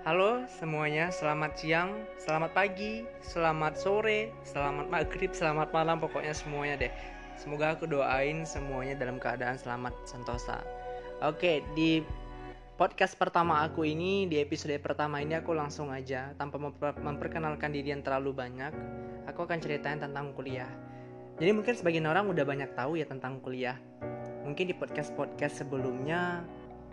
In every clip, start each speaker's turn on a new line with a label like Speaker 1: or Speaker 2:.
Speaker 1: Halo semuanya, selamat siang, selamat pagi, selamat sore, selamat maghrib, selamat malam, pokoknya semuanya deh. Semoga aku doain semuanya dalam keadaan selamat sentosa. Oke, di podcast pertama aku ini, di episode pertama ini aku langsung aja, tanpa memperkenalkan diri yang terlalu banyak, aku akan ceritain tentang kuliah. Jadi mungkin sebagian orang udah banyak tahu ya tentang kuliah. Mungkin di podcast-podcast sebelumnya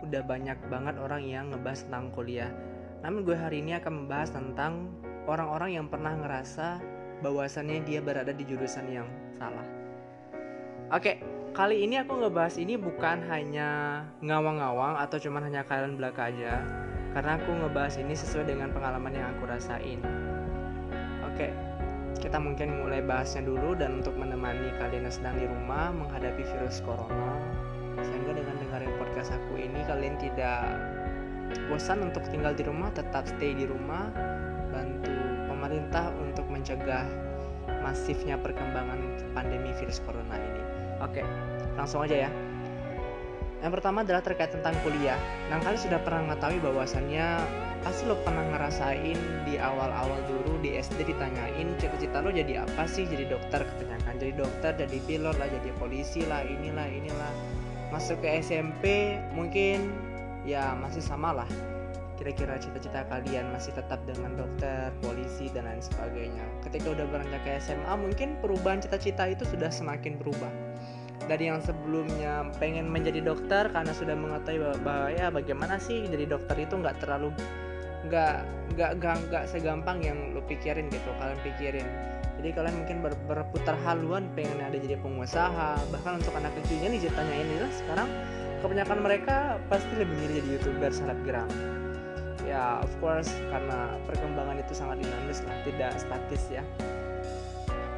Speaker 1: udah banyak banget orang yang ngebahas tentang kuliah. Namun gue hari ini akan membahas tentang orang-orang yang pernah ngerasa bahwasannya dia berada di jurusan yang salah. Oke, kali ini aku ngebahas ini bukan hanya ngawang-ngawang atau cuman hanya kalian belaka aja. Karena aku ngebahas ini sesuai dengan pengalaman yang aku rasain. Oke, kita mungkin mulai bahasnya dulu dan untuk menemani kalian yang sedang di rumah menghadapi virus corona sehingga dengan dengerin podcast aku ini kalian tidak bosan untuk tinggal di rumah tetap stay di rumah bantu pemerintah untuk mencegah masifnya perkembangan pandemi virus corona ini oke langsung aja ya yang pertama adalah terkait tentang kuliah. Nah, kalian sudah pernah mengetahui bahwasannya pasti lo pernah ngerasain di awal-awal dulu di SD ditanyain cita-cita lo jadi apa sih? Jadi dokter kebanyakan. Jadi dokter, jadi pilot lah, jadi polisi lah, inilah, inilah masuk ke SMP mungkin ya masih sama lah kira-kira cita-cita kalian masih tetap dengan dokter, polisi dan lain sebagainya. Ketika udah beranjak ke SMA mungkin perubahan cita-cita itu sudah semakin berubah. Dari yang sebelumnya pengen menjadi dokter karena sudah mengetahui bahwa, ya bagaimana sih jadi dokter itu nggak terlalu nggak nggak nggak segampang yang lo pikirin gitu kalian pikirin jadi kalian mungkin ber, berputar haluan pengen ada jadi pengusaha bahkan untuk anak kecilnya nih ceritanya ini lah sekarang kebanyakan mereka pasti lebih milih jadi youtuber selebgram ya of course karena perkembangan itu sangat dinamis lah tidak statis ya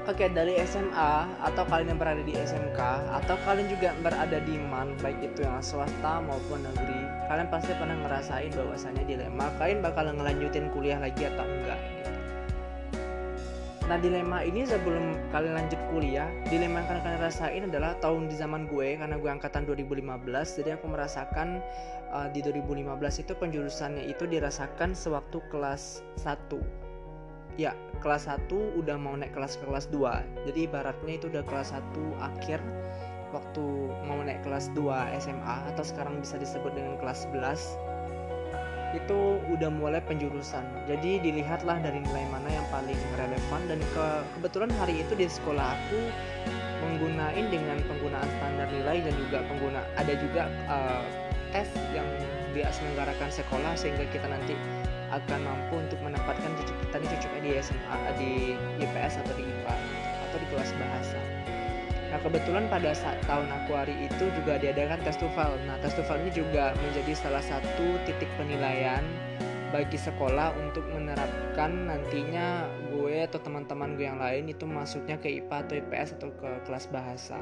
Speaker 1: Oke dari SMA atau kalian yang berada di SMK atau kalian juga berada di MAN baik itu yang swasta maupun negeri kalian pasti pernah ngerasain bahwasannya dilema kalian bakal ngelanjutin kuliah lagi atau enggak. Nah dilema ini sebelum kalian lanjut kuliah, dilema yang kalian rasain adalah tahun di zaman gue karena gue angkatan 2015, jadi aku merasakan uh, di 2015 itu penjurusannya itu dirasakan sewaktu kelas 1 ya kelas 1 udah mau naik kelas ke kelas 2 jadi ibaratnya itu udah kelas 1 akhir waktu mau naik kelas 2 SMA atau sekarang bisa disebut dengan kelas 11 itu udah mulai penjurusan. Jadi dilihatlah dari nilai mana yang paling relevan dan ke kebetulan hari itu di sekolah aku menggunain dengan penggunaan standar nilai dan juga pengguna ada juga uh, tes yang diselenggarakan sekolah sehingga kita nanti akan mampu untuk menempatkan cucu kita cocoknya di SMA di IPS atau di IPA atau di kelas bahasa Nah kebetulan pada saat tahun aku hari itu juga diadakan tes TOEFL. Nah tes TOEFL ini juga menjadi salah satu titik penilaian bagi sekolah untuk menerapkan nantinya gue atau teman-teman gue yang lain itu masuknya ke IPA atau IPS atau ke kelas bahasa.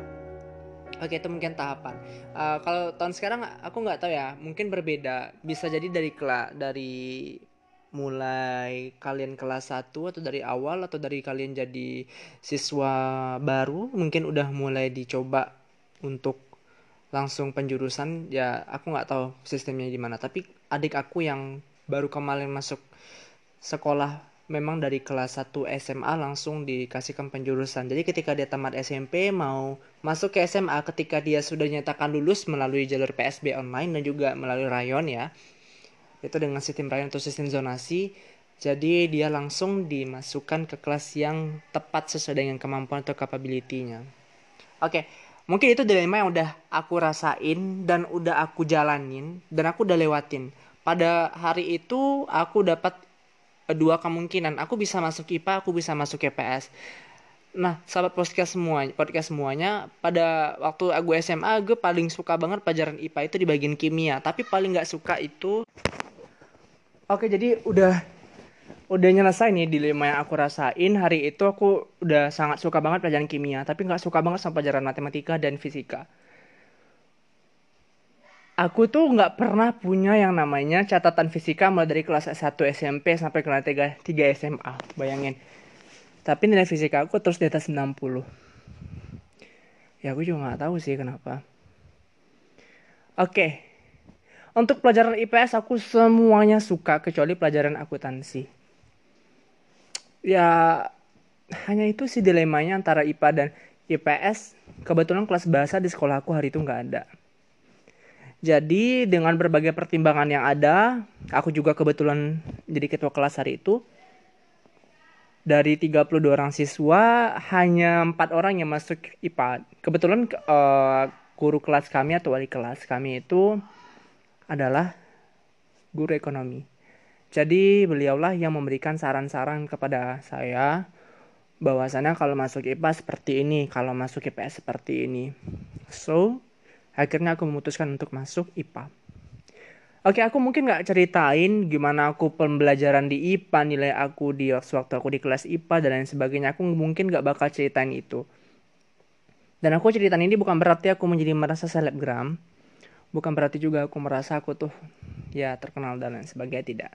Speaker 1: Oke itu mungkin tahapan. Uh, kalau tahun sekarang aku nggak tahu ya, mungkin berbeda. Bisa jadi dari kelas dari mulai kalian kelas 1 atau dari awal atau dari kalian jadi siswa baru mungkin udah mulai dicoba untuk langsung penjurusan ya aku nggak tahu sistemnya gimana. Tapi adik aku yang baru kemarin masuk sekolah memang dari kelas 1 SMA langsung dikasihkan penjurusan. Jadi ketika dia tamat SMP mau masuk ke SMA ketika dia sudah nyatakan lulus melalui jalur PSB online dan juga melalui rayon ya itu dengan sistem rayon atau sistem zonasi jadi dia langsung dimasukkan ke kelas yang tepat sesuai dengan kemampuan atau capability-nya. Oke, mungkin itu dilema yang udah aku rasain dan udah aku jalanin dan aku udah lewatin. Pada hari itu aku dapat dua kemungkinan. Aku bisa masuk IPA, aku bisa masuk IPS. Nah, sahabat podcast semuanya, podcast semuanya, pada waktu aku SMA, gue paling suka banget pelajaran IPA itu di bagian kimia. Tapi paling nggak suka itu Oke, jadi udah udah nyelesai nih dilema yang aku rasain. Hari itu aku udah sangat suka banget pelajaran kimia tapi nggak suka banget sama pelajaran matematika dan fisika. Aku tuh nggak pernah punya yang namanya catatan fisika mulai dari kelas 1 SMP sampai kelas 3, 3 SMA bayangin. Tapi nilai fisika aku terus di atas 60 ya aku juga nggak tahu sih kenapa. Oke untuk pelajaran IPS aku semuanya suka kecuali pelajaran akuntansi ya hanya itu sih dilemanya antara IPA dan IPS kebetulan kelas bahasa di sekolah aku hari itu nggak ada jadi dengan berbagai pertimbangan yang ada, aku juga kebetulan jadi ketua kelas hari itu. Dari 32 orang siswa, hanya empat orang yang masuk IPA. Kebetulan uh, guru kelas kami atau wali kelas kami itu adalah guru ekonomi. Jadi beliaulah yang memberikan saran-saran kepada saya bahwasannya kalau masuk IPA seperti ini, kalau masuk IPS seperti ini. So, akhirnya aku memutuskan untuk masuk IPA. Oke, aku mungkin nggak ceritain gimana aku pembelajaran di IPA, nilai aku di waktu aku di kelas IPA dan lain sebagainya. Aku mungkin nggak bakal ceritain itu. Dan aku ceritain ini bukan berarti aku menjadi merasa selebgram. Bukan berarti juga aku merasa aku tuh ya terkenal dan lain sebagainya tidak.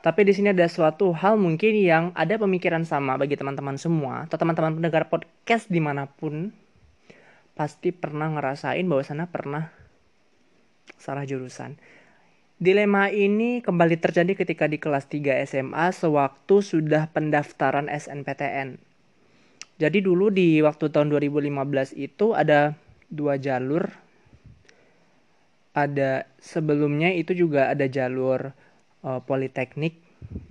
Speaker 1: Tapi di sini ada suatu hal mungkin yang ada pemikiran sama bagi teman-teman semua atau teman-teman pendengar podcast di mana pun pasti pernah ngerasain bahwa sana pernah salah jurusan. Dilema ini kembali terjadi ketika di kelas 3 SMA sewaktu sudah pendaftaran SNPTN. Jadi dulu di waktu tahun 2015 itu ada dua jalur. Ada sebelumnya itu juga ada jalur uh, politeknik.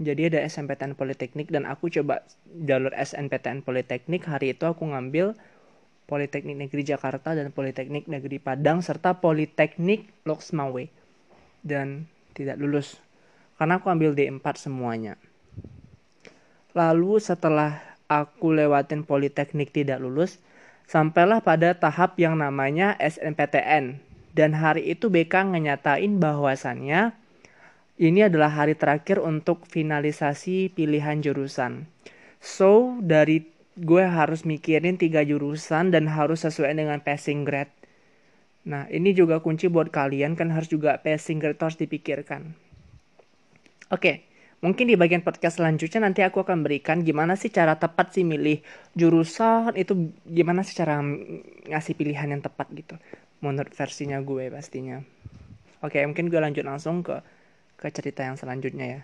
Speaker 1: Jadi ada SNPTN Politeknik dan aku coba jalur SNPTN Politeknik hari itu aku ngambil Politeknik Negeri Jakarta dan Politeknik Negeri Padang serta Politeknik Loksmawe dan tidak lulus karena aku ambil D4 semuanya. Lalu setelah aku lewatin Politeknik tidak lulus, sampailah pada tahap yang namanya SNPTN dan hari itu BK ngenyatain bahwasannya ini adalah hari terakhir untuk finalisasi pilihan jurusan. So, dari gue harus mikirin tiga jurusan dan harus sesuai dengan passing grade. Nah, ini juga kunci buat kalian kan harus juga passing grade harus dipikirkan. Oke, mungkin di bagian podcast selanjutnya nanti aku akan berikan gimana sih cara tepat sih milih jurusan itu gimana sih cara ngasih pilihan yang tepat gitu. Menurut versinya gue pastinya. Oke, mungkin gue lanjut langsung ke ke cerita yang selanjutnya ya.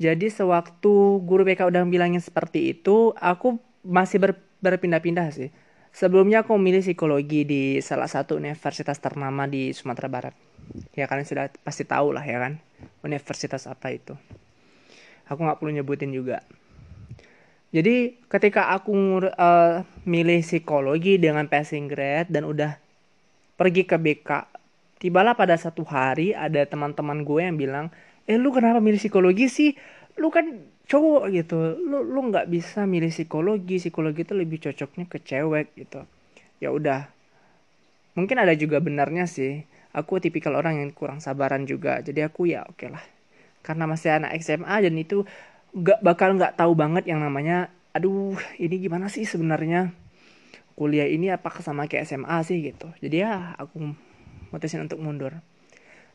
Speaker 1: Jadi sewaktu guru BK udah bilangin seperti itu, aku masih ber, berpindah-pindah sih. Sebelumnya aku memilih psikologi di salah satu universitas ternama di Sumatera Barat. Ya kalian sudah pasti tahu lah ya kan, universitas apa itu. Aku nggak perlu nyebutin juga. Jadi ketika aku uh, milih psikologi dengan passing grade dan udah pergi ke BK, tibalah pada satu hari ada teman-teman gue yang bilang, eh lu kenapa milih psikologi sih? Lu kan cowok gitu. Lu lu nggak bisa milih psikologi. Psikologi itu lebih cocoknya ke cewek gitu. Ya udah. Mungkin ada juga benarnya sih. Aku tipikal orang yang kurang sabaran juga. Jadi aku ya oke okay lah. Karena masih anak SMA dan itu nggak bakal nggak tahu banget yang namanya aduh ini gimana sih sebenarnya kuliah ini apakah sama kayak SMA sih gitu jadi ya aku mutusin untuk mundur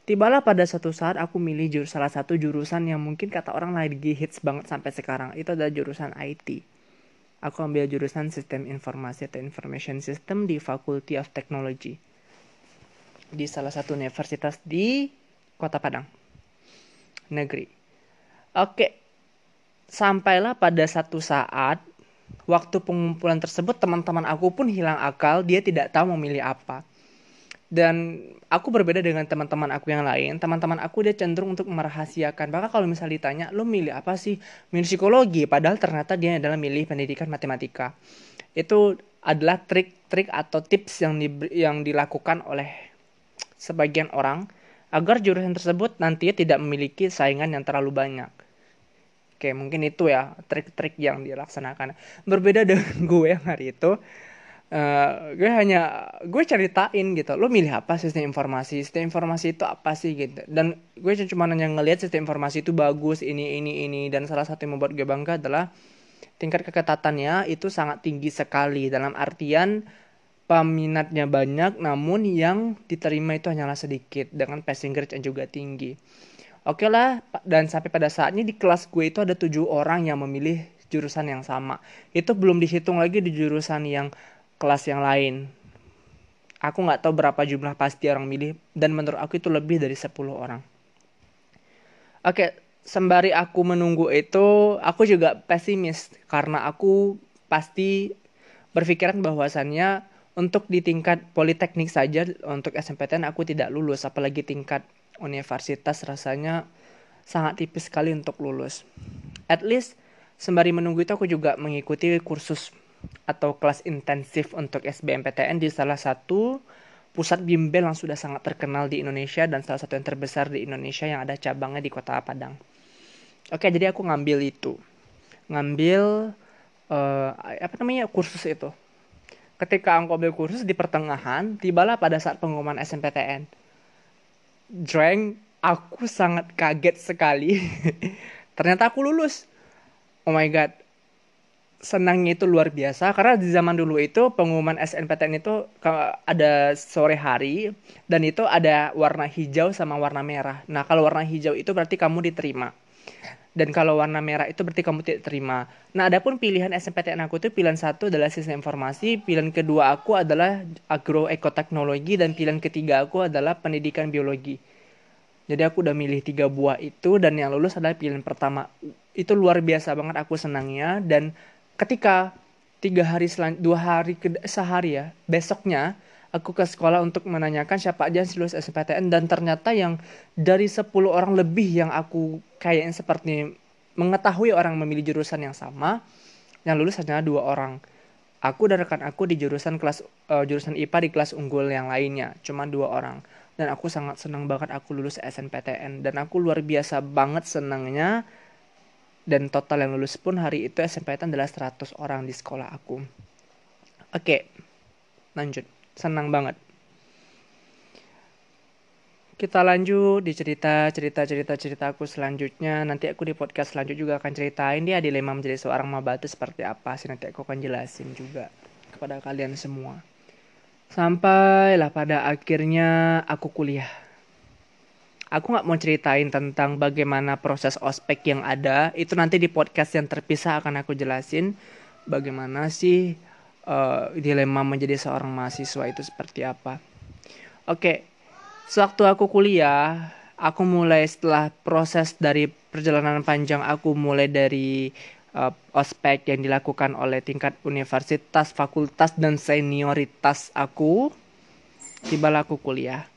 Speaker 1: Tibalah pada suatu saat aku milih jurus salah satu jurusan yang mungkin kata orang lagi hits banget sampai sekarang. Itu adalah jurusan IT. Aku ambil jurusan Sistem Informasi atau Information System di Faculty of Technology. Di salah satu universitas di Kota Padang. Negeri. Oke. Sampailah pada satu saat waktu pengumpulan tersebut teman-teman aku pun hilang akal, dia tidak tahu memilih apa. Dan aku berbeda dengan teman-teman aku yang lain. Teman-teman aku dia cenderung untuk merahasiakan. Bahkan kalau misalnya ditanya lo milih apa sih? Milih psikologi. Padahal ternyata dia adalah milih pendidikan matematika. Itu adalah trik-trik atau tips yang di, yang dilakukan oleh sebagian orang agar jurusan tersebut nantinya tidak memiliki saingan yang terlalu banyak Oke, mungkin itu ya trik-trik yang dilaksanakan. Berbeda dengan gue yang hari itu, Uh, gue hanya gue ceritain gitu lo milih apa sistem informasi? Sistem informasi itu apa sih? gitu. Dan gue cuma hanya ngelihat sistem informasi itu bagus ini ini ini. Dan salah satu yang membuat gue bangga adalah tingkat keketatannya itu sangat tinggi sekali. Dalam artian peminatnya banyak namun yang diterima itu hanyalah sedikit dengan passing grade yang juga tinggi oke okay lah dan sampai pada saatnya di kelas gue itu ada tujuh orang yang memilih jurusan yang sama. Itu belum dihitung lagi di jurusan yang kelas yang lain. Aku nggak tahu berapa jumlah pasti orang milih dan menurut aku itu lebih dari 10 orang. Oke sembari aku menunggu itu aku juga pesimis karena aku pasti berpikiran bahwasannya untuk di tingkat politeknik saja untuk SMPTN aku tidak lulus apalagi tingkat universitas rasanya sangat tipis sekali untuk lulus at least sembari menunggu itu aku juga mengikuti kursus atau kelas intensif untuk SBMPTN di salah satu pusat bimbel yang sudah sangat terkenal di Indonesia dan salah satu yang terbesar di Indonesia yang ada cabangnya di kota Padang. Oke, jadi aku ngambil itu. Ngambil uh, apa namanya kursus itu ketika aku ambil kursus di pertengahan, tibalah pada saat pengumuman SNPTN. Drang, aku sangat kaget sekali. Ternyata aku lulus. Oh my god. Senangnya itu luar biasa karena di zaman dulu itu pengumuman SNPTN itu ada sore hari dan itu ada warna hijau sama warna merah. Nah, kalau warna hijau itu berarti kamu diterima dan kalau warna merah itu berarti kamu tidak terima. Nah, adapun pilihan SNPTN aku itu pilihan satu adalah sistem informasi, pilihan kedua aku adalah agroekoteknologi dan pilihan ketiga aku adalah pendidikan biologi. Jadi aku udah milih tiga buah itu dan yang lulus adalah pilihan pertama. Itu luar biasa banget aku senangnya dan ketika tiga hari selan dua hari ke sehari ya besoknya aku ke sekolah untuk menanyakan siapa aja yang lulus SNPTN dan ternyata yang dari 10 orang lebih yang aku kayaknya seperti mengetahui orang memilih jurusan yang sama yang lulus hanya dua orang. Aku dan rekan aku di jurusan kelas uh, jurusan IPA di kelas unggul yang lainnya cuma dua orang. Dan aku sangat senang banget aku lulus SNPTN dan aku luar biasa banget senangnya. Dan total yang lulus pun hari itu SNPTN adalah 100 orang di sekolah aku. Oke lanjut senang banget. Kita lanjut di cerita cerita cerita cerita aku selanjutnya. Nanti aku di podcast selanjutnya juga akan ceritain dia dilema menjadi seorang maba seperti apa sih. Nanti aku akan jelasin juga kepada kalian semua. Sampailah pada akhirnya aku kuliah. Aku nggak mau ceritain tentang bagaimana proses ospek yang ada. Itu nanti di podcast yang terpisah akan aku jelasin bagaimana sih uh, dilema menjadi seorang mahasiswa itu seperti apa. Oke, okay. sewaktu aku kuliah, aku mulai setelah proses dari perjalanan panjang aku mulai dari uh, ospek yang dilakukan oleh tingkat universitas, fakultas dan senioritas aku, tibalah aku kuliah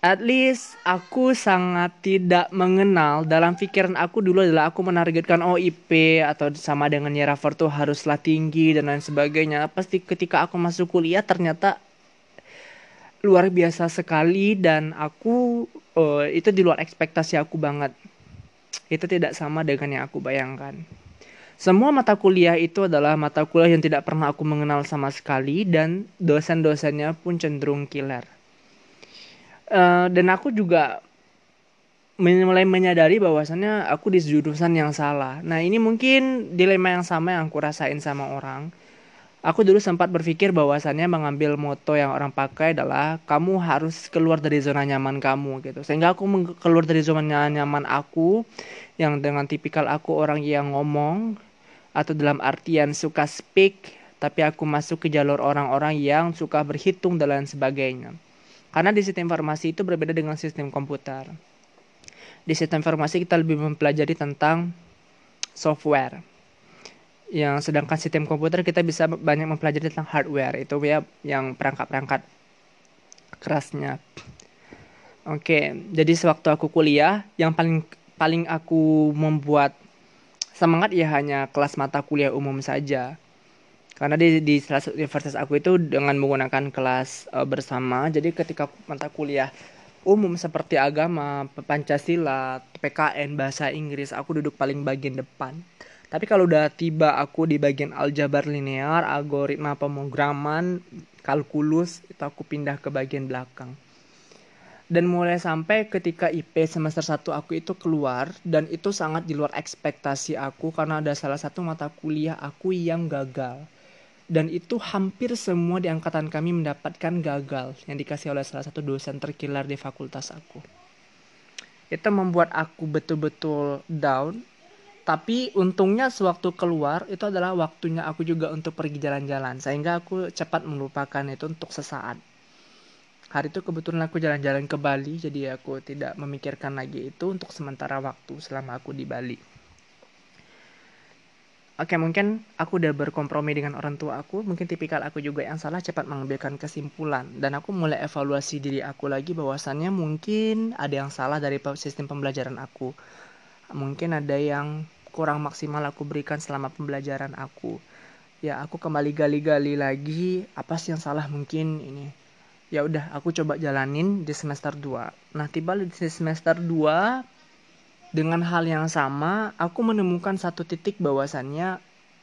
Speaker 1: at least aku sangat tidak mengenal dalam pikiran aku dulu adalah aku menargetkan OIP atau sama dengan Yerafer tuh haruslah tinggi dan lain sebagainya. Pasti ketika aku masuk kuliah ternyata luar biasa sekali dan aku uh, itu di luar ekspektasi aku banget. Itu tidak sama dengan yang aku bayangkan. Semua mata kuliah itu adalah mata kuliah yang tidak pernah aku mengenal sama sekali dan dosen-dosennya pun cenderung killer uh, dan aku juga mulai menyadari bahwasannya aku di jurusan yang salah. Nah ini mungkin dilema yang sama yang aku rasain sama orang. Aku dulu sempat berpikir bahwasannya mengambil moto yang orang pakai adalah kamu harus keluar dari zona nyaman kamu gitu. Sehingga aku keluar dari zona nyaman aku yang dengan tipikal aku orang yang ngomong atau dalam artian suka speak tapi aku masuk ke jalur orang-orang yang suka berhitung dan lain sebagainya. Karena di sistem informasi itu berbeda dengan sistem komputer. Di sistem informasi kita lebih mempelajari tentang software. Yang sedangkan sistem komputer kita bisa banyak mempelajari tentang hardware itu ya yang perangkat-perangkat kerasnya. Oke, jadi sewaktu aku kuliah yang paling paling aku membuat semangat ya hanya kelas mata kuliah umum saja karena di di salah satu universitas aku itu dengan menggunakan kelas uh, bersama jadi ketika mata kuliah umum seperti agama pancasila PKN bahasa Inggris aku duduk paling bagian depan. Tapi kalau udah tiba aku di bagian aljabar linear algoritma pemrograman kalkulus itu aku pindah ke bagian belakang. Dan mulai sampai ketika IP semester 1 aku itu keluar dan itu sangat di luar ekspektasi aku karena ada salah satu mata kuliah aku yang gagal dan itu hampir semua di angkatan kami mendapatkan gagal yang dikasih oleh salah satu dosen terkilar di fakultas aku. Itu membuat aku betul-betul down. Tapi untungnya sewaktu keluar itu adalah waktunya aku juga untuk pergi jalan-jalan sehingga aku cepat melupakan itu untuk sesaat. hari itu kebetulan aku jalan-jalan ke Bali jadi aku tidak memikirkan lagi itu untuk sementara waktu selama aku di Bali Oke mungkin aku udah berkompromi dengan orang tua aku. Mungkin tipikal aku juga yang salah cepat mengambilkan kesimpulan. Dan aku mulai evaluasi diri aku lagi bahwasannya mungkin ada yang salah dari sistem pembelajaran aku. Mungkin ada yang kurang maksimal aku berikan selama pembelajaran aku. Ya aku kembali gali-gali lagi apa sih yang salah mungkin ini. Ya udah aku coba jalanin di semester 2 Nah tiba di semester 2 dengan hal yang sama, aku menemukan satu titik bahwasannya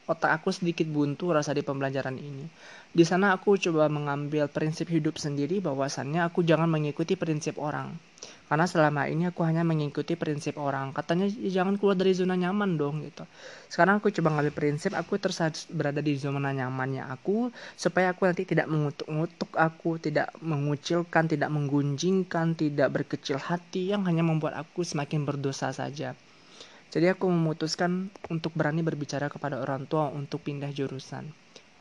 Speaker 1: otak aku sedikit buntu rasa di pembelajaran ini. Di sana aku coba mengambil prinsip hidup sendiri bahwasannya aku jangan mengikuti prinsip orang. Karena selama ini aku hanya mengikuti prinsip orang. Katanya jangan keluar dari zona nyaman dong gitu. Sekarang aku coba ngambil prinsip aku terus berada di zona nyamannya aku supaya aku nanti tidak mengutuk-ngutuk aku, tidak mengucilkan, tidak menggunjingkan, tidak berkecil hati yang hanya membuat aku semakin berdosa saja. Jadi aku memutuskan untuk berani berbicara kepada orang tua untuk pindah jurusan.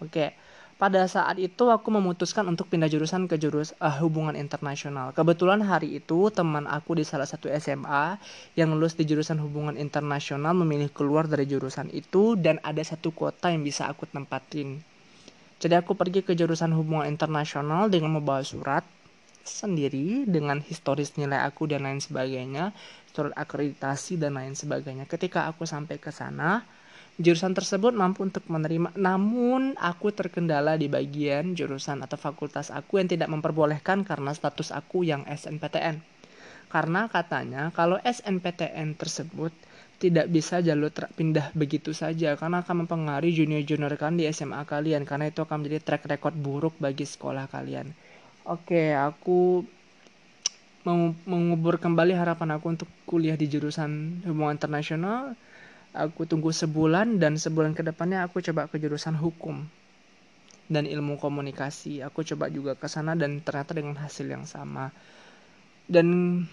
Speaker 1: Oke. Okay pada saat itu aku memutuskan untuk pindah jurusan ke jurus uh, hubungan internasional. Kebetulan hari itu teman aku di salah satu SMA yang lulus di jurusan hubungan internasional memilih keluar dari jurusan itu dan ada satu kota yang bisa aku tempatin. Jadi aku pergi ke jurusan hubungan internasional dengan membawa surat sendiri dengan historis nilai aku dan lain sebagainya, surat akreditasi dan lain sebagainya. Ketika aku sampai ke sana, Jurusan tersebut mampu untuk menerima, namun aku terkendala di bagian jurusan atau fakultas aku yang tidak memperbolehkan karena status aku yang SNPTN. Karena katanya kalau SNPTN tersebut tidak bisa jalur pindah begitu saja karena akan mempengaruhi junior-junior kan di SMA kalian karena itu akan menjadi track record buruk bagi sekolah kalian. Oke, aku mengubur kembali harapan aku untuk kuliah di jurusan hubungan internasional aku tunggu sebulan dan sebulan ke depannya aku coba ke jurusan hukum dan ilmu komunikasi. Aku coba juga ke sana dan ternyata dengan hasil yang sama. Dan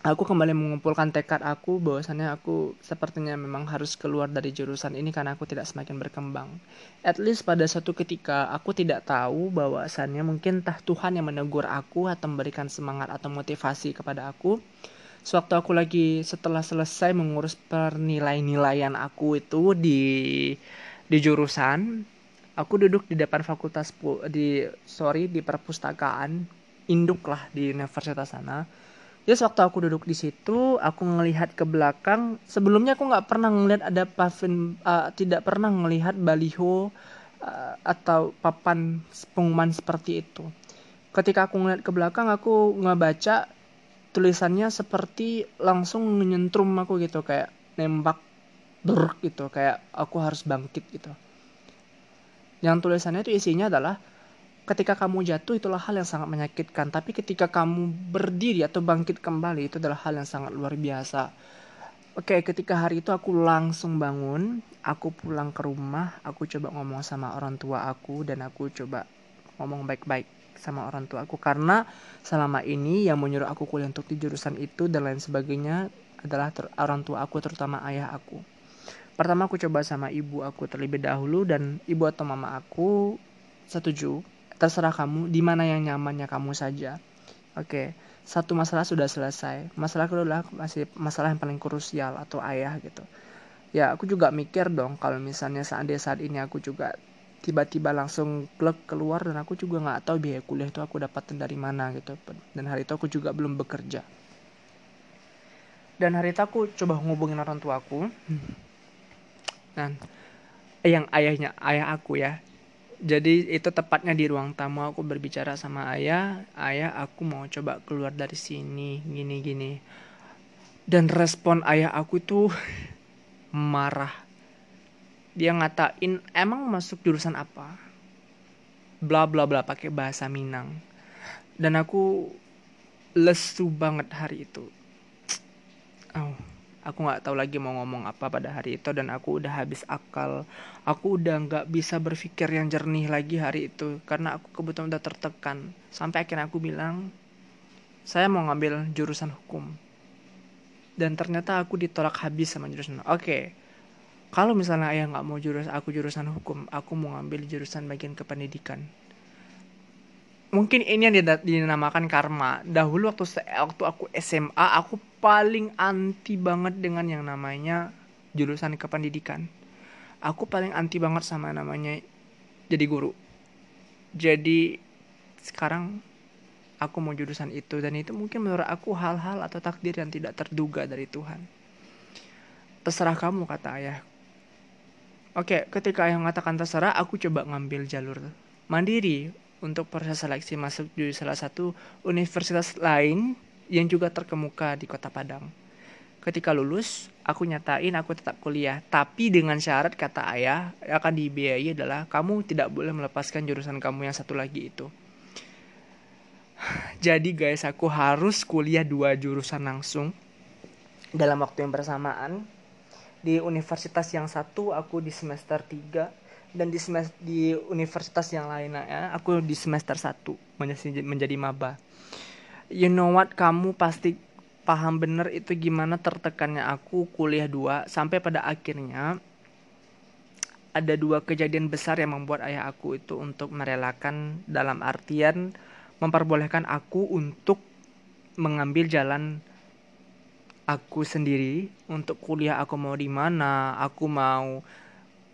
Speaker 1: aku kembali mengumpulkan tekad aku bahwasannya aku sepertinya memang harus keluar dari jurusan ini karena aku tidak semakin berkembang. At least pada suatu ketika aku tidak tahu bahwasannya mungkin tah Tuhan yang menegur aku atau memberikan semangat atau motivasi kepada aku sewaktu aku lagi setelah selesai mengurus pernilai-nilaian aku itu di di jurusan aku duduk di depan fakultas di sorry di perpustakaan induk lah di universitas sana. Ya sewaktu aku duduk di situ aku ngelihat ke belakang sebelumnya aku nggak pernah ngelihat ada pavin uh, tidak pernah ngelihat baliho uh, atau papan pengumuman seperti itu. Ketika aku ngelihat ke belakang aku ngebaca tulisannya seperti langsung menyentrum aku gitu kayak nembak ber gitu kayak aku harus bangkit gitu. Yang tulisannya itu isinya adalah ketika kamu jatuh itulah hal yang sangat menyakitkan tapi ketika kamu berdiri atau bangkit kembali itu adalah hal yang sangat luar biasa. Oke ketika hari itu aku langsung bangun aku pulang ke rumah aku coba ngomong sama orang tua aku dan aku coba ngomong baik-baik sama orang tua aku karena selama ini yang menyuruh aku kuliah untuk di jurusan itu dan lain sebagainya adalah orang tua aku terutama ayah aku. Pertama aku coba sama ibu aku terlebih dahulu dan ibu atau mama aku setuju. Terserah kamu di mana yang nyamannya kamu saja. Oke, satu masalah sudah selesai. Masalah kedua masih masalah yang paling krusial atau ayah gitu. Ya aku juga mikir dong kalau misalnya saat saat ini aku juga tiba-tiba langsung klek keluar dan aku juga nggak tahu biaya kuliah itu aku dapatin dari mana gitu. Dan hari itu aku juga belum bekerja. Dan hari itu aku coba ngubungin orang tua aku. Dan yang ayahnya ayah aku ya. Jadi itu tepatnya di ruang tamu aku berbicara sama ayah. Ayah aku mau coba keluar dari sini gini gini. Dan respon ayah aku itu marah dia ngatain emang masuk jurusan apa? Bla bla bla pakai bahasa Minang. Dan aku lesu banget hari itu. Oh aku nggak tahu lagi mau ngomong apa pada hari itu dan aku udah habis akal. Aku udah nggak bisa berpikir yang jernih lagi hari itu karena aku kebetulan udah tertekan. Sampai akhirnya aku bilang saya mau ngambil jurusan hukum. Dan ternyata aku ditolak habis sama jurusan. Oke okay, kalau misalnya ayah nggak mau jurus aku jurusan hukum aku mau ngambil jurusan bagian kependidikan. Mungkin ini yang dinamakan karma. Dahulu waktu waktu aku SMA aku paling anti banget dengan yang namanya jurusan kependidikan. Aku paling anti banget sama namanya jadi guru. Jadi sekarang aku mau jurusan itu dan itu mungkin menurut aku hal-hal atau takdir yang tidak terduga dari Tuhan. Terserah kamu kata ayah oke ketika ayah mengatakan terserah aku coba ngambil jalur mandiri untuk proses seleksi masuk di salah satu universitas lain yang juga terkemuka di kota Padang. Ketika lulus, aku nyatain aku tetap kuliah, tapi dengan syarat kata ayah akan dibiayai adalah kamu tidak boleh melepaskan jurusan kamu yang satu lagi itu. Jadi guys, aku harus kuliah dua jurusan langsung dalam waktu yang bersamaan. Di universitas yang satu aku di semester 3 dan di semester di universitas yang lainnya ya, aku di semester 1 menjadi menjadi maba. You know what kamu pasti paham bener itu gimana tertekannya aku kuliah dua sampai pada akhirnya ada dua kejadian besar yang membuat ayah aku itu untuk merelakan dalam artian memperbolehkan aku untuk mengambil jalan aku sendiri untuk kuliah aku mau di mana aku mau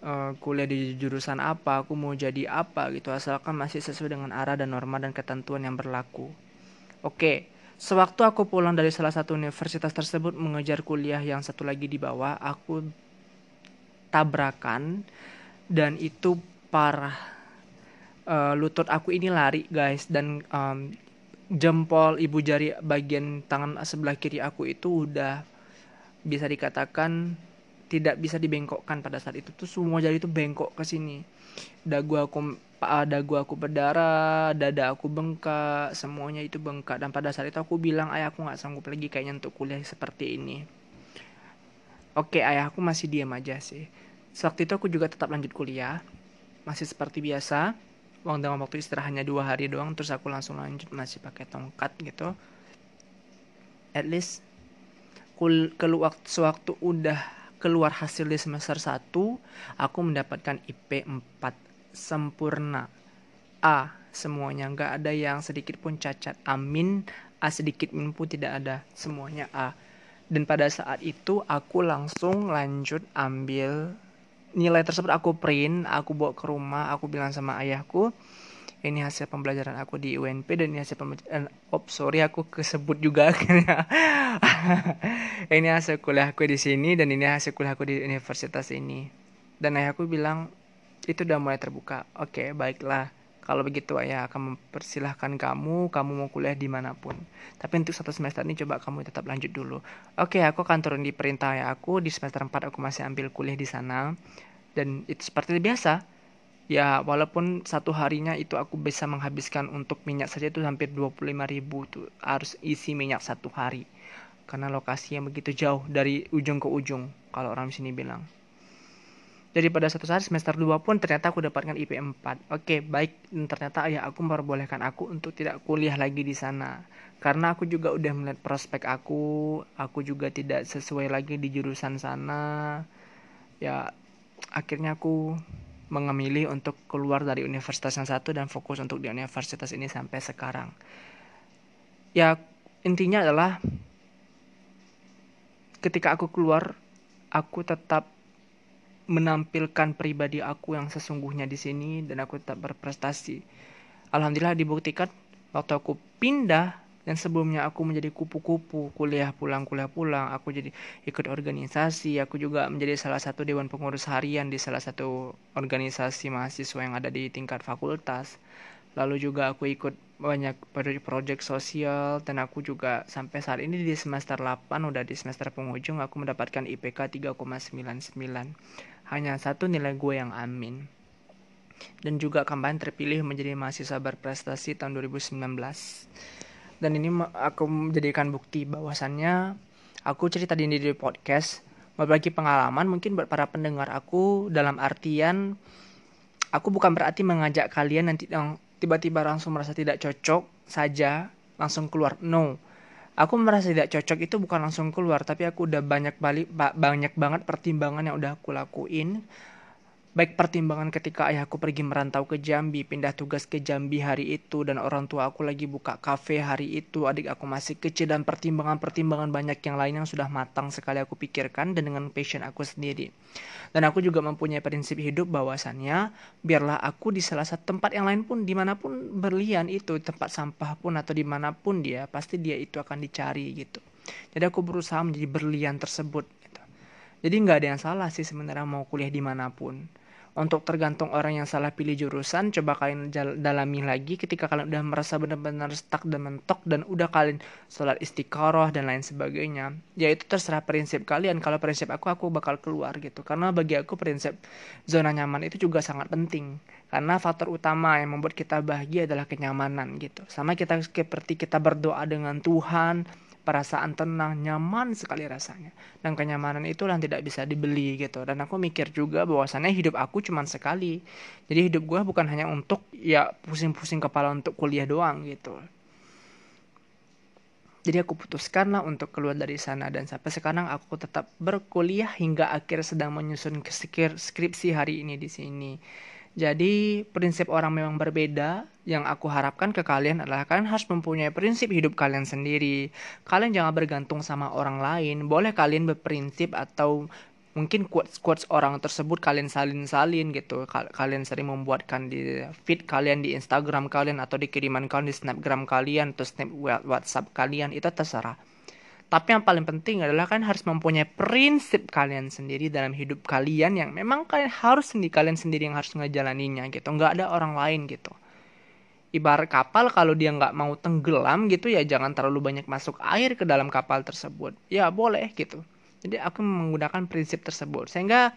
Speaker 1: uh, kuliah di jurusan apa, aku mau jadi apa gitu asalkan masih sesuai dengan arah dan norma dan ketentuan yang berlaku. Oke, sewaktu aku pulang dari salah satu universitas tersebut mengejar kuliah yang satu lagi di bawah, aku tabrakan dan itu parah. Uh, lutut aku ini lari guys dan um, jempol ibu jari bagian tangan sebelah kiri aku itu udah bisa dikatakan tidak bisa dibengkokkan pada saat itu. Tuh semua jari itu bengkok ke sini. Dagu aku dagu aku berdarah dada aku bengkak semuanya itu bengkak. Dan pada saat itu aku bilang ayah aku nggak sanggup lagi kayaknya untuk kuliah seperti ini. Oke ayah aku masih diam aja sih. Waktu itu aku juga tetap lanjut kuliah masih seperti biasa uang dengan waktu istirahatnya dua hari doang terus aku langsung lanjut masih pakai tongkat gitu at least keluar sewaktu udah keluar hasil di semester 1, aku mendapatkan IP 4 sempurna. A, semuanya nggak ada yang sedikit pun cacat. Amin, A sedikit pun tidak ada, semuanya A. Dan pada saat itu aku langsung lanjut ambil nilai tersebut aku print, aku bawa ke rumah, aku bilang sama ayahku, ini hasil pembelajaran aku di UNP dan ini hasil pembelajaran oh sorry aku kesebut juga. Akhirnya ini hasil kuliah aku di sini dan ini hasil kuliah aku di universitas ini. Dan ayahku bilang itu udah mulai terbuka. Oke okay, baiklah. Kalau begitu ayah akan mempersilahkan kamu kamu mau kuliah di mana pun. Tapi untuk satu semester ini coba kamu tetap lanjut dulu. Oke okay, aku akan turun di perintah ayah aku. Di semester 4 aku masih ambil kuliah di sana dan itu seperti biasa. Ya walaupun satu harinya itu aku bisa menghabiskan untuk minyak saja itu hampir 25 ribu tuh harus isi minyak satu hari. Karena lokasi yang begitu jauh dari ujung ke ujung kalau orang sini bilang. Jadi pada satu saat semester 2 pun ternyata aku dapatkan IP 4 oke baik. Dan ternyata ayah aku memperbolehkan aku untuk tidak kuliah lagi di sana. Karena aku juga udah melihat prospek aku. Aku juga tidak sesuai lagi di jurusan sana. Ya akhirnya aku mengemilih untuk keluar dari universitas yang satu dan fokus untuk di universitas ini sampai sekarang. Ya intinya adalah ketika aku keluar, aku tetap menampilkan pribadi aku yang sesungguhnya di sini dan aku tetap berprestasi. Alhamdulillah dibuktikan waktu aku pindah dan sebelumnya aku menjadi kupu-kupu kuliah pulang kuliah pulang. Aku jadi ikut organisasi aku juga menjadi salah satu dewan pengurus harian di salah satu organisasi mahasiswa yang ada di tingkat fakultas. Lalu juga aku ikut banyak proyek sosial dan aku juga sampai saat ini di semester 8 udah di semester penghujung aku mendapatkan IPK 3,99 hanya satu nilai gue yang amin. Dan juga kemarin terpilih menjadi mahasiswa berprestasi tahun 2019 dan ini aku menjadikan bukti bahwasannya aku cerita di di podcast berbagi pengalaman mungkin buat para pendengar aku dalam artian aku bukan berarti mengajak kalian nanti yang tiba-tiba langsung merasa tidak cocok saja langsung keluar. No. Aku merasa tidak cocok itu bukan langsung keluar tapi aku udah banyak balik banyak banget pertimbangan yang udah aku lakuin Baik pertimbangan ketika ayahku pergi merantau ke Jambi, pindah tugas ke Jambi hari itu, dan orang tua aku lagi buka kafe hari itu, adik aku masih kecil, dan pertimbangan-pertimbangan banyak yang lain yang sudah matang sekali aku pikirkan, dan dengan passion aku sendiri. Dan aku juga mempunyai prinsip hidup bahwasannya, biarlah aku di salah satu tempat yang lain pun, di mana pun berlian itu, tempat sampah pun atau di mana pun dia, pasti dia itu akan dicari gitu. Jadi aku berusaha menjadi berlian tersebut. Gitu. Jadi nggak ada yang salah sih sebenarnya mau kuliah di mana pun untuk tergantung orang yang salah pilih jurusan coba kalian dalami lagi ketika kalian udah merasa benar-benar stuck dan mentok dan udah kalian sholat istiqoroh dan lain sebagainya. Ya itu terserah prinsip kalian. Kalau prinsip aku aku bakal keluar gitu. Karena bagi aku prinsip zona nyaman itu juga sangat penting. Karena faktor utama yang membuat kita bahagia adalah kenyamanan gitu. Sama kita seperti kita berdoa dengan Tuhan perasaan tenang, nyaman sekali rasanya. Dan kenyamanan itu yang tidak bisa dibeli gitu. Dan aku mikir juga bahwasannya hidup aku cuma sekali. Jadi hidup gue bukan hanya untuk ya pusing-pusing kepala untuk kuliah doang gitu. Jadi aku putuskan lah untuk keluar dari sana dan sampai sekarang aku tetap berkuliah hingga akhir sedang menyusun skripsi hari ini di sini. Jadi prinsip orang memang berbeda. Yang aku harapkan ke kalian adalah kalian harus mempunyai prinsip hidup kalian sendiri. Kalian jangan bergantung sama orang lain. Boleh kalian berprinsip atau mungkin quotes quotes orang tersebut kalian salin-salin gitu. Kalian sering membuatkan di feed kalian di Instagram kalian atau di kiriman kalian di Snapgram kalian atau Snap WhatsApp kalian itu terserah tapi yang paling penting adalah kan harus mempunyai prinsip kalian sendiri dalam hidup kalian yang memang kalian harus sendiri kalian sendiri yang harus ngejalaninya gitu. Nggak ada orang lain gitu. Ibarat kapal kalau dia nggak mau tenggelam gitu ya jangan terlalu banyak masuk air ke dalam kapal tersebut. Ya boleh gitu. Jadi aku menggunakan prinsip tersebut sehingga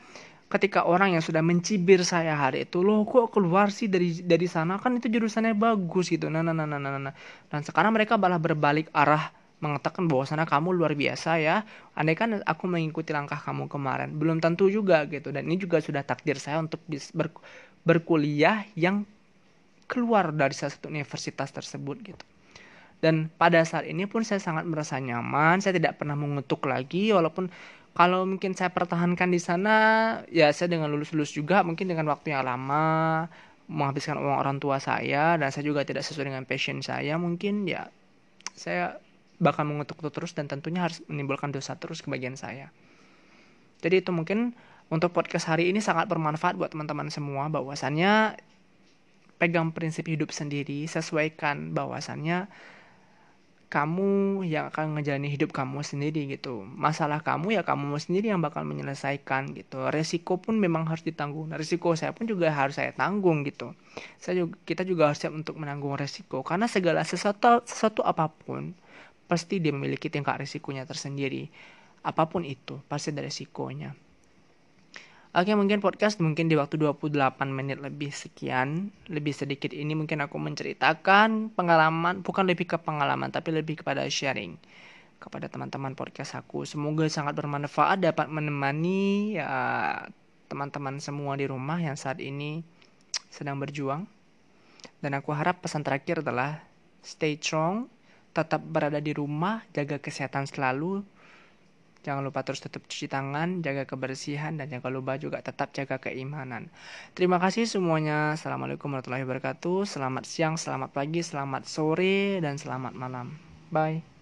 Speaker 1: ketika orang yang sudah mencibir saya hari itu loh kok keluar sih dari dari sana kan itu jurusannya bagus gitu nah nah nah nah nah nah dan sekarang mereka malah berbalik arah mengatakan bahwa sana kamu luar biasa ya. Andai kan aku mengikuti langkah kamu kemarin, belum tentu juga gitu. Dan ini juga sudah takdir saya untuk ber, berkuliah yang keluar dari salah satu universitas tersebut gitu. Dan pada saat ini pun saya sangat merasa nyaman, saya tidak pernah mengutuk lagi walaupun kalau mungkin saya pertahankan di sana ya saya dengan lulus-lulus juga mungkin dengan waktu yang lama menghabiskan uang orang tua saya dan saya juga tidak sesuai dengan passion saya mungkin ya saya bakal mengutuk itu terus dan tentunya harus menimbulkan dosa terus ke bagian saya. Jadi itu mungkin untuk podcast hari ini sangat bermanfaat buat teman-teman semua bahwasannya pegang prinsip hidup sendiri, sesuaikan bahwasannya kamu yang akan ngejalani hidup kamu sendiri gitu. Masalah kamu ya kamu sendiri yang bakal menyelesaikan gitu. Resiko pun memang harus ditanggung. Resiko saya pun juga harus saya tanggung gitu. Saya juga, kita juga harus siap untuk menanggung resiko karena segala sesuatu sesuatu apa pun pasti dia memiliki tingkat risikonya tersendiri. Apa pun itu, pasti ada risikonya. Oke, mungkin podcast mungkin di waktu 28 menit lebih sekian, lebih sedikit ini mungkin aku menceritakan pengalaman, bukan lebih ke pengalaman, tapi lebih kepada sharing kepada teman-teman podcast aku. Semoga sangat bermanfaat dapat menemani ya teman-teman semua di rumah yang saat ini sedang berjuang. Dan aku harap pesan terakhir adalah stay strong, tetap berada di rumah, jaga kesehatan selalu. Jangan lupa terus tetap cuci tangan, jaga kebersihan, dan jangan lupa juga tetap jaga keimanan. Terima kasih semuanya. Assalamualaikum warahmatullahi wabarakatuh. Selamat siang, selamat pagi, selamat sore, dan selamat malam. Bye.